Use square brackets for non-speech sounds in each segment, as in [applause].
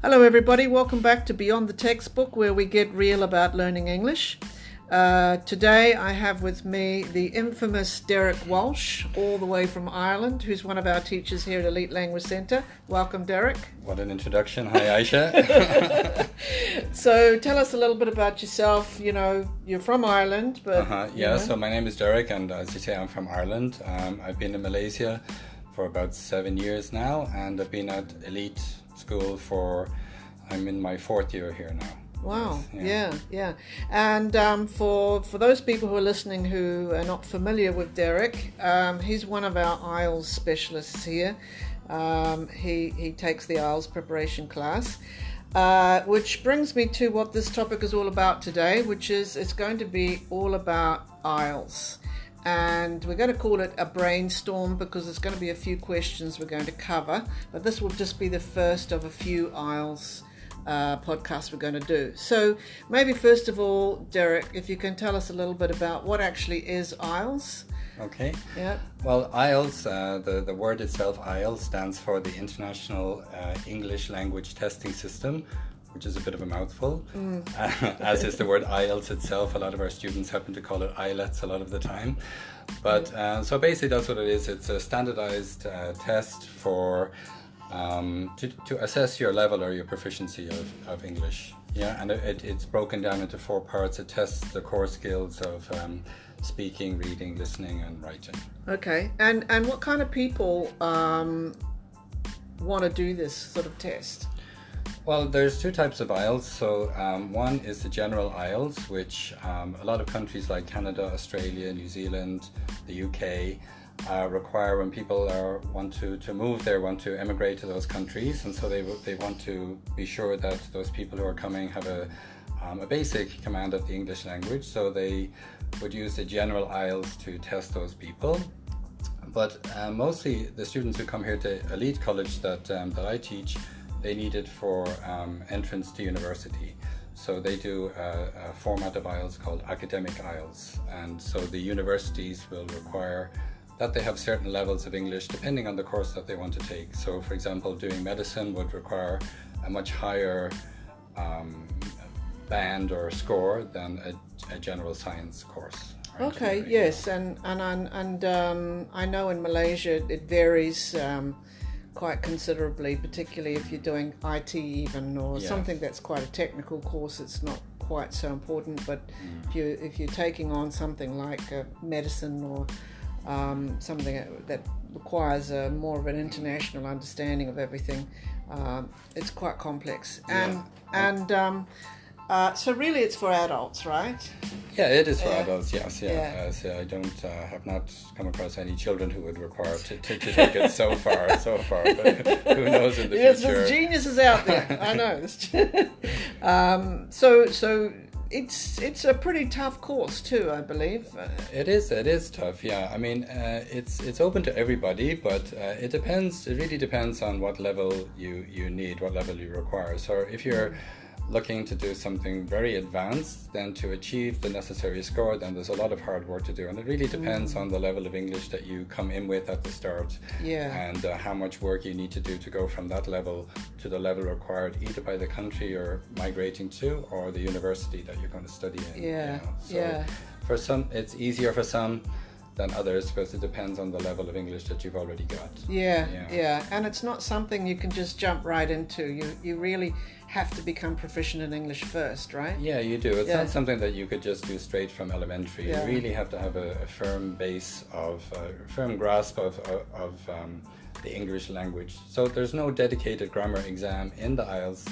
Hello, everybody. Welcome back to Beyond the Textbook, where we get real about learning English. Uh, today, I have with me the infamous Derek Walsh, all the way from Ireland, who's one of our teachers here at Elite Language Centre. Welcome, Derek. What an introduction. Hi, Aisha. [laughs] so, tell us a little bit about yourself. You know, you're from Ireland, but. Uh-huh. Yeah, so my name is Derek, and as you say, I'm from Ireland. Um, I've been in Malaysia for about seven years now, and I've been at Elite School for, I'm in my fourth year here now. Wow. Yeah. yeah, yeah. And um, for for those people who are listening who are not familiar with Derek, um, he's one of our IELTS specialists here. Um, he he takes the IELTS preparation class. Uh, which brings me to what this topic is all about today, which is it's going to be all about IELTS. And we're going to call it a brainstorm because there's going to be a few questions we're going to cover, but this will just be the first of a few IELTS uh, podcast we're going to do. So, maybe first of all, Derek, if you can tell us a little bit about what actually is IELTS. Okay. Yeah. Well, IELTS, uh, the, the word itself, IELTS, stands for the International uh, English Language Testing System, which is a bit of a mouthful. Mm. [laughs] as is the word IELTS itself. A lot of our students happen to call it IELTS a lot of the time. But uh, so basically, that's what it is. It's a standardized uh, test for um, to, to assess your level or your proficiency of, of English. Yeah, and it, it's broken down into four parts. It tests the core skills of um, speaking, reading, listening, and writing. Okay, and and what kind of people um, want to do this sort of test? Well, there's two types of IELTS. So um, one is the general IELTS, which um, a lot of countries like Canada, Australia, New Zealand, the UK uh, require when people are want to, to move there, want to emigrate to those countries, and so they they want to be sure that those people who are coming have a um, a basic command of the English language. So they would use the general IELTS to test those people. But uh, mostly the students who come here to elite college that um, that I teach, they need it for um, entrance to university. So they do a, a format of IELTS called academic IELTS, and so the universities will require that they have certain levels of English depending on the course that they want to take. So, for example, doing medicine would require a much higher um, band or score than a, a general science course. Okay, yes, and and and, and um, I know in Malaysia it varies um, quite considerably, particularly if you're doing IT even or yes. something that's quite a technical course. It's not quite so important, but mm. if you if you're taking on something like uh, medicine or um, something that requires a, more of an international understanding of everything. Um, it's quite complex, and yeah. and um, uh, so really, it's for adults, right? Yeah, it is for uh, adults. Yes, yeah. yeah. Uh, so I don't uh, have not come across any children who would require to, to, to take it so far, so far. But [laughs] who knows in the yes, future? Yes, geniuses out there. I know. [laughs] [laughs] um, so so it's it's a pretty tough course too, I believe. It is. It is tough. Yeah. I mean, uh, it's it's open to everybody, but uh, it depends. It really depends on what level you you need, what level you require. So if you're looking to do something very advanced, then to achieve the necessary score, then there's a lot of hard work to do. And it really depends mm. on the level of English that you come in with at the start. Yeah. And uh, how much work you need to do to go from that level to the level required either by the country you're migrating to or the university that you're going to study in. Yeah. You know? so yeah. For some, it's easier for some than others because it depends on the level of English that you've already got. Yeah, yeah, yeah, and it's not something you can just jump right into. You you really have to become proficient in English first, right? Yeah, you do. It's yeah. not something that you could just do straight from elementary. Yeah. You really have to have a, a firm base of a firm grasp of of um, the English language. So there's no dedicated grammar exam in the IELTS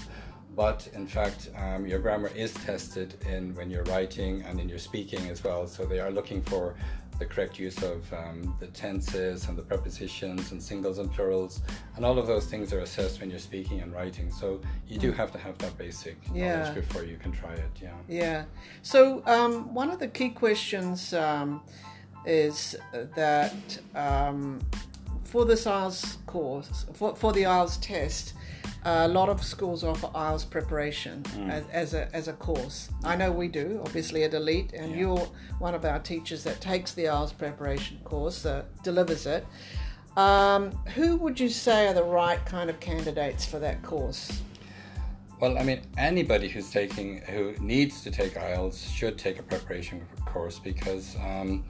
but in fact um, your grammar is tested in when you're writing and in your speaking as well so they are looking for the correct use of um, the tenses and the prepositions and singles and plurals, and all of those things are assessed when you're speaking and writing. So you do mm. have to have that basic yeah. knowledge before you can try it. Yeah. Yeah. So um, one of the key questions um, is that um, for this IELTS course, for, for the IELTS test, a lot of schools offer IELTS preparation mm. as, as, a, as a course. I know we do, obviously at Elite, and yeah. you're one of our teachers that takes the IELTS preparation course, uh, delivers it. Um, who would you say are the right kind of candidates for that course? Well, I mean, anybody who's taking, who needs to take IELTS should take a preparation course because um,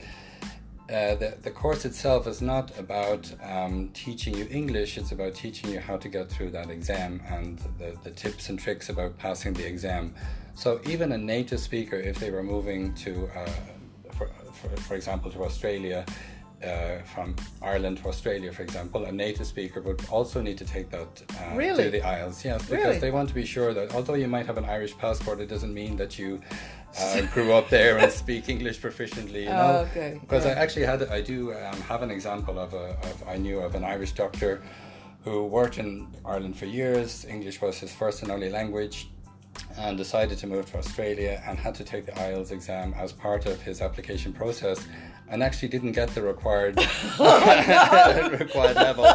uh, the, the course itself is not about um, teaching you English, it's about teaching you how to get through that exam and the, the tips and tricks about passing the exam. So, even a native speaker, if they were moving to, uh, for, for, for example, to Australia, uh, from Ireland to Australia, for example, a native speaker would also need to take that uh, really? to the IELTS. Yes, because really? they want to be sure that although you might have an Irish passport, it doesn't mean that you uh, grew up there and [laughs] speak English proficiently. You know, oh, okay. because right. I actually had, I do um, have an example of a, of I knew of an Irish doctor who worked in Ireland for years. English was his first and only language and decided to move to Australia and had to take the IELTS exam as part of his application process and actually didn't get the required [laughs] [laughs] required level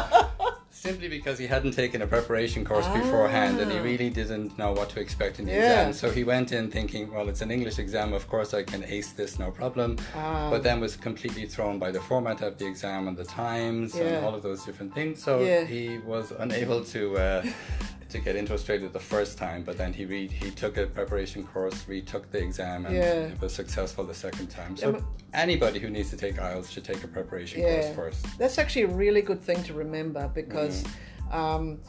simply because he hadn't taken a preparation course ah. beforehand and he ah. really didn't know what to expect in the yeah. exam. So he went in thinking, well, it's an English exam, of course I can ace this, no problem. Ah. But then was completely thrown by the format of the exam and the times yeah. and all of those different things. So yeah. he was unable to. Uh, to get into Australia the first time, but then he re- he took a preparation course, retook the exam, and yeah. was successful the second time. So um, anybody who needs to take IELTS should take a preparation yeah. course first. That's actually a really good thing to remember because. Mm. Um,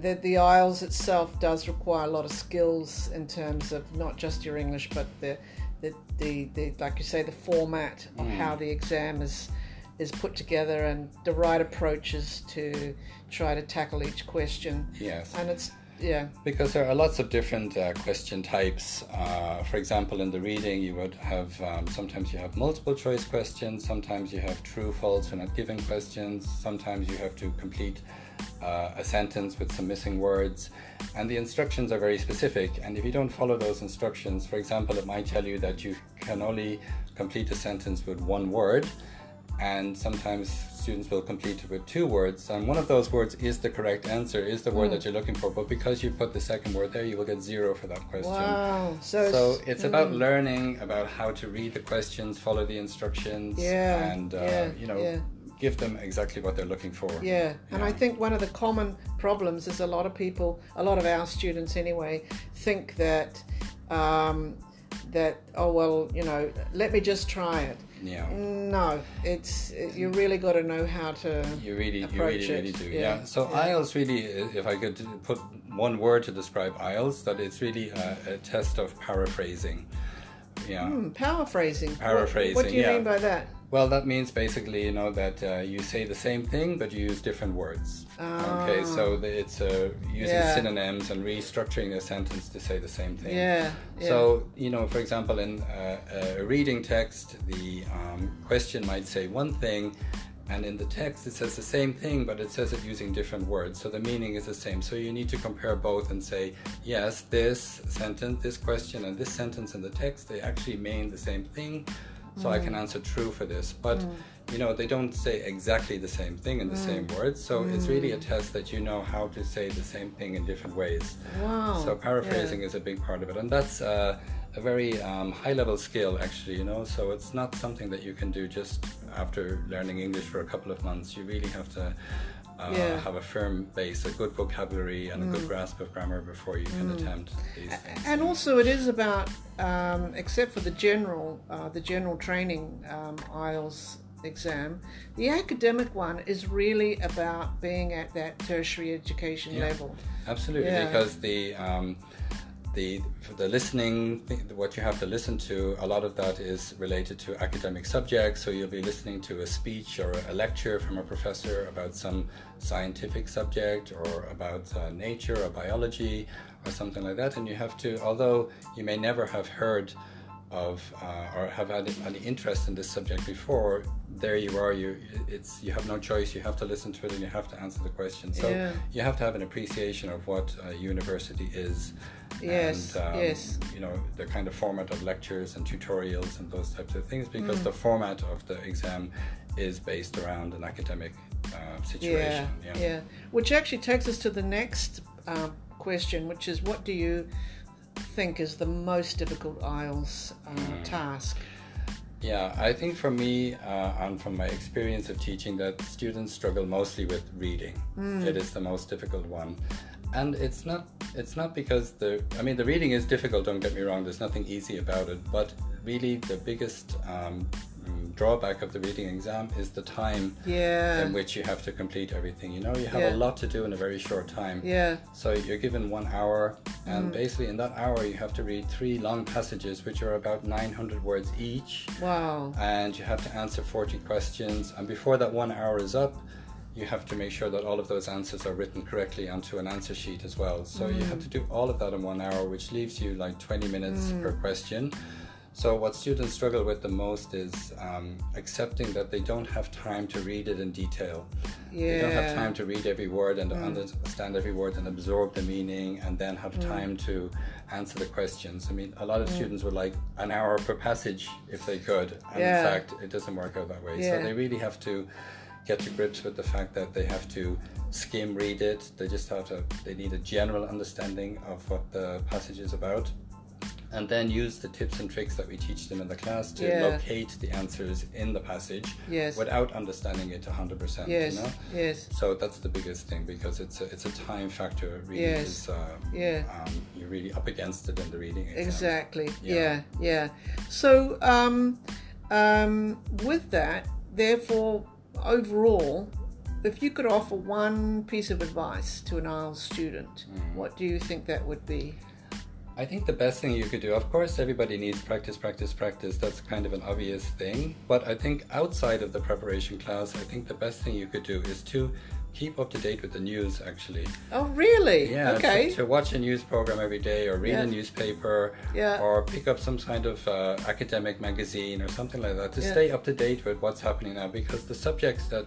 the, the IELTS itself does require a lot of skills in terms of not just your English, but the, the, the, the like you say, the format of mm. how the exam is is put together and the right approaches to try to tackle each question. Yes. And it's yeah. Because there are lots of different uh, question types. Uh, for example, in the reading, you would have um, sometimes you have multiple choice questions, sometimes you have true, false, or not given questions, sometimes you have to complete uh, a sentence with some missing words, and the instructions are very specific. And if you don't follow those instructions, for example, it might tell you that you can only complete a sentence with one word and sometimes students will complete it with two words and one of those words is the correct answer is the word mm. that you're looking for but because you put the second word there you will get zero for that question wow so, so it's, it's mm. about learning about how to read the questions follow the instructions yeah and uh, yeah, you know yeah. give them exactly what they're looking for yeah and i think one of the common problems is a lot of people a lot of our students anyway think that um, that oh well you know let me just try it yeah. No, it's it, you really got to know how to. You really, you really, really do. Yeah. yeah. So yeah. IELTS really, if I could put one word to describe IELTS, that it's really a, a test of paraphrasing. Yeah. Mm, paraphrasing. Paraphrasing. What, what do you yeah. mean by that? Well, that means basically, you know, that uh, you say the same thing, but you use different words. Okay, so the, it's uh, using yeah. synonyms and restructuring a sentence to say the same thing. Yeah. yeah. So, you know, for example, in uh, a reading text, the um, question might say one thing, and in the text it says the same thing, but it says it using different words. So the meaning is the same. So you need to compare both and say, yes, this sentence, this question, and this sentence in the text, they actually mean the same thing so mm. I can mm. answer true for this. But mm. you know, they don't say exactly the same thing in the mm. same words. So it's really a mm. test that you know how to say the same thing in different ways. Wow. So paraphrasing yeah. is a big part of it, and that's. Uh, a very um, high level skill actually you know so it's not something that you can do just after learning english for a couple of months you really have to uh, yeah. have a firm base, a good vocabulary, and mm. a good mm. grasp of grammar before you can mm. attempt these things. And also, it is about, um, except for the general, uh, the general training um, IELTS exam, the academic one is really about being at that tertiary education yeah. level. Absolutely, yeah. because the um, the the listening, what you have to listen to, a lot of that is related to academic subjects. So you'll be listening to a speech or a lecture from a professor about some scientific subject or about uh, nature or biology or something like that, and you have to, although you may never have heard of uh, or have had any interest in this subject before, there you are. You it's you have no choice. You have to listen to it and you have to answer the question. So yeah. you have to have an appreciation of what a university is. Yes. And, um, yes. You know the kind of format of lectures and tutorials and those types of things because mm. the format of the exam is based around an academic uh, situation. Yeah, yeah. Yeah. Which actually takes us to the next um, question, which is what do you think is the most difficult IELTS uh, mm. task? Yeah, I think for me, uh, and from my experience of teaching, that students struggle mostly with reading. Mm. It is the most difficult one. and it's not it's not because the I mean the reading is difficult. Don't get me wrong. There's nothing easy about it, but really the biggest um, Um, drawback of the reading exam is the time Yeah. in which you have to complete everything. You know, you have Yeah. a lot to do in a very short time. Yeah. So you're given one hour, Mm. and basically in that hour you have to read three long passages, which are about 900 words each, Wow. and you have to answer 40 questions. And before that one hour is up, you have to make sure that all of those answers are written correctly onto an answer sheet as well. So you have mm. to do all of that in one hour, which leaves you like 20 minutes per mm. question. So what students struggle with the most is um, accepting that they don't have time to read it in detail. Yeah. They don't have time to read every word and to understand every word and absorb the meaning and then have Mm. time to answer the questions. I mean, a lot of students would like an hour per passage if they could. And Yeah. in fact, it doesn't work out that way. Yeah. So they really have to get to grips with the fact that they have to skim read it. They just have to, they need a general understanding of what the passage is about. And then use the tips and tricks that we teach them in the class to Yeah. locate the answers in the passage Yes. without understanding it 100%. Yes. You know? Yes. So that's the biggest thing because it's a, it's a time factor. Really, Yes. is, uh, Yeah. um, you're really up against it in the reading exam. Exactly. Yeah. Yeah. Yeah. So, um, um, with that, therefore, overall, if you could offer one piece of advice to an IELTS student, Mm. what do you think that would be? I think the best thing you could do, of course, everybody needs practice, practice, practice. That's kind of an obvious thing. But I think outside of the preparation class, I think the best thing you could do is to keep up to date with the news, actually. Oh, really? Yeah, to- Okay. to, watch a news program every day or read Yeah. a newspaper Yeah. or pick up some kind of uh, academic magazine or something like that to Yeah. stay up to date with what's happening now because the subjects that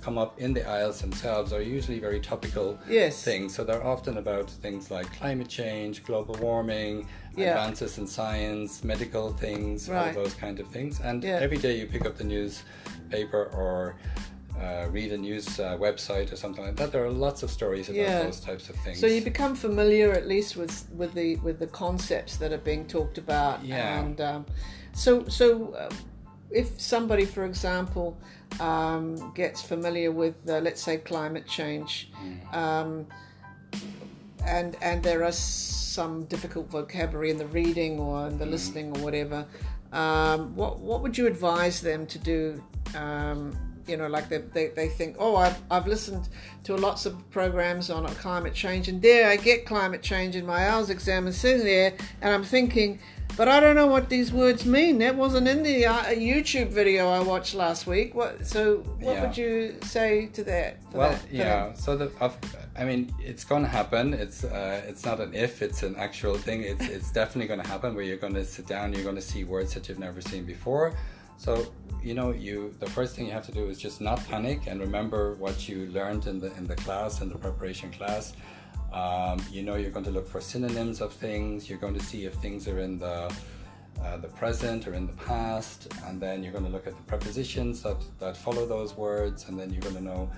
come up in the IELTS themselves are usually very topical Yes. things. So they're often about things like climate change, global warming, Yeah. advances in science, medical things, all Right. of those kind of things. And every day you pick up the newspaper or uh, read a news uh, website or something like that. There are lots of stories about Yeah. those types of things. So you become familiar at least with with the with the concepts that are being talked about. Yeah. And um, so so uh, if somebody, for example, um, gets familiar with uh, let's say climate change, um, and and there are some difficult vocabulary in the reading or in the listening or whatever, um, what what would you advise them to do? You know, like they, they, they think, oh, I've, I've listened to lots of programs on climate change, and there I get climate change in my IELTS exam, and sitting there, and I'm thinking, but I don't know what these words mean. That wasn't in the uh, YouTube video I watched last week. What? So, what Yeah. would you say to that? well, that- yeah. them? So the, of, I mean, it's going to happen. It's uh, it's not an if; it's an actual thing. It's it's definitely going to happen where you're going to sit down, you're going to see words that you've never seen before. So you know, you the first thing you have to do is just not panic and remember what you learned in the in the class in the preparation class. Um, you know, you're going to look for synonyms of things. You're going to see if things are in the uh, the present or in the past, and then you're going to look at the prepositions that, that follow those words, and then you're going to know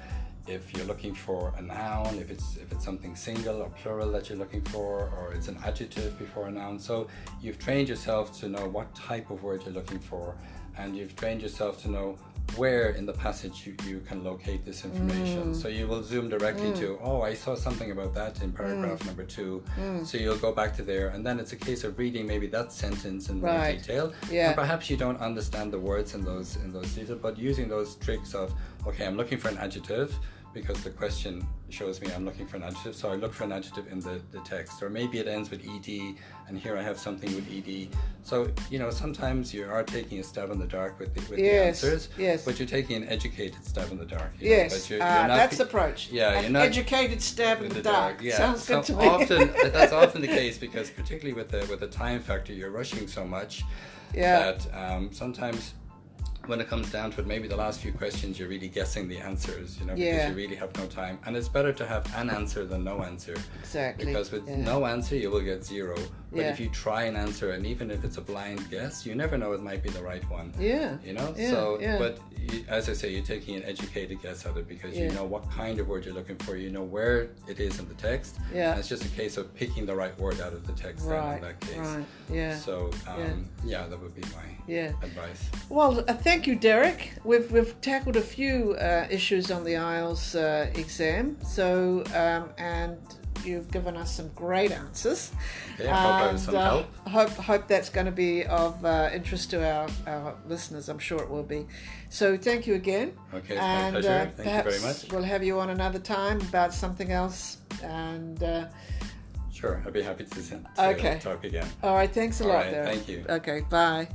if you're looking for a noun, if it's if it's something single or plural that you're looking for, or it's an adjective before a noun. So you've trained yourself to know what type of word you're looking for, and you've trained yourself to know where in the passage you, you can locate this information. Mm. So you will zoom directly mm. to, oh, I saw something about that in paragraph mm. number two. So you'll go back to there, and then it's a case of reading maybe that sentence in more Right. detail. Yeah. And perhaps you don't understand the words in those in those details, but using those tricks of, okay, I'm looking for an adjective because the question shows me I'm looking for an adjective, so I look for an adjective in the, the text, or maybe it ends with ed, and here I have something with ed. So you know sometimes you are taking a stab in the dark with the, with Yes, the answers, yes. but you're taking an educated stab in the dark. you know, Yes, but you're- ah, you're not that's the approach. Yeah, An you're not educated stab in the, dark. Yeah. Sounds so good to me. often [laughs] that's often the case because particularly with the with the time factor, you're rushing so much Yeah. that um, sometimes when it comes down to it, maybe the last few questions you're really guessing the answers, you know, because Yeah. you really have no time. And it's better to have an answer than no answer. Exactly. Because with yeah. no answer, you will get zero. But Yeah. if you try and answer, and even if it's a blind guess, you never know it might be the right one. Yeah. You know, Yeah, so yeah. but you, as I say, you're taking an educated guess at it because you know what kind of word you're looking for. You know where it is in the text. Yeah. And it's just a case of picking the right word out of the text. then Right. in that case. Right. Yeah. So um, yeah. that would be my Yeah. advice. Well, uh, thank you, Derek. We've we've tackled a few uh, issues on the IELTS uh, exam. So um, and you've given us some great answers. I hope some uh, help. Hope hope that's going to be of uh, interest to our, our listeners. I'm sure it will be. So thank you again. Okay, it's my and pleasure. uh, Thank you very much. we'll have you on another time about something else. And uh, Sure, I'd be happy to, to Okay. talk again. all right, thanks a All lot, right, thank you. Okay, bye.